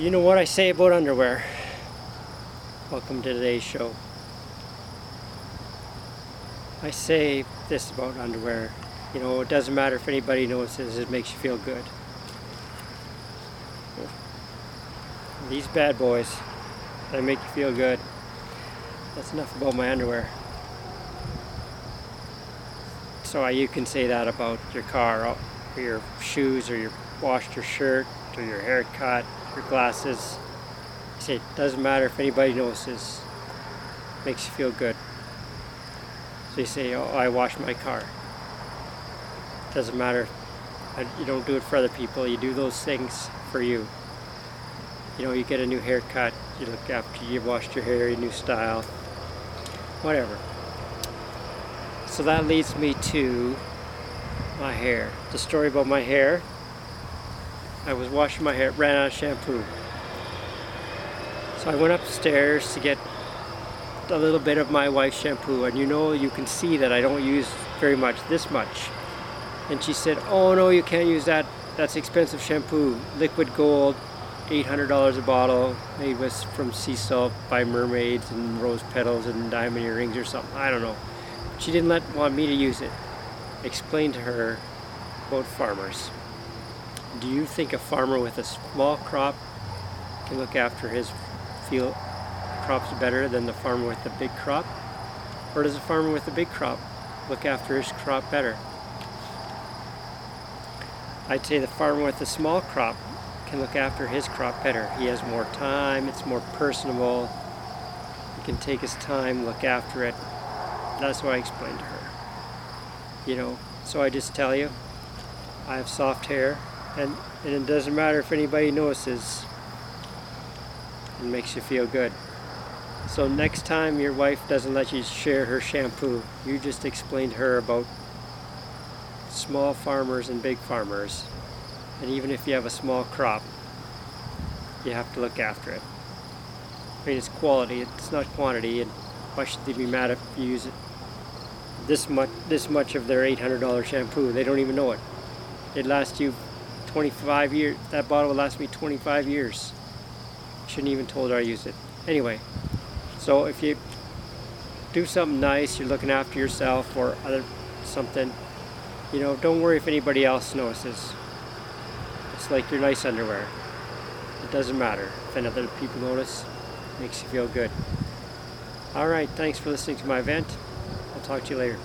You know what I say about underwear? Welcome to today's show. I say this about underwear. You know, it doesn't matter if anybody notices, it makes you feel good. These bad boys, they make you feel good. That's enough about my underwear. So uh, you can say that about your car, or your shoes, or your washed your shirt, or your haircut, your glasses. I say it doesn't matter if anybody notices. Makes you feel good. So you say, "Oh, I wash my car." Doesn't matter. Uh, you don't do it for other people. You do those things for you. You know, you get a new haircut. You look after you washed your hair, your new style, whatever. So that leads me to my hair. The story about my hair. I was washing my hair, ran out of shampoo. So I went upstairs to get a little bit of my wife's shampoo, and you know, you can see that I don't use very much, this much. And she said, Oh no, you can't use that. That's expensive shampoo. Liquid gold, $800 a bottle, made with from sea salt by mermaids and rose petals and diamond earrings or something. I don't know. She didn't let want me to use it. Explain to her about farmers. Do you think a farmer with a small crop can look after his field crops better than the farmer with a big crop? Or does a farmer with a big crop look after his crop better? I'd say the farmer with a small crop can look after his crop better. He has more time, it's more personable. He can take his time, look after it. That's what I explained to her. You know, so I just tell you, I have soft hair, and, and it doesn't matter if anybody notices. It makes you feel good. So next time your wife doesn't let you share her shampoo, you just explain to her about small farmers and big farmers. And even if you have a small crop, you have to look after it. I mean, it's quality, it's not quantity, and why should they be mad if you use it this much this much of their $800 shampoo? They don't even know it. It lasts you 25 years. That bottle will last me 25 years. Shouldn't even told her I used it. Anyway, so if you do something nice, you're looking after yourself or other something, you know, don't worry if anybody else notices. It's like your nice underwear. It doesn't matter if any other people notice. Makes you feel good. All right, thanks for listening to my event. I'll talk to you later.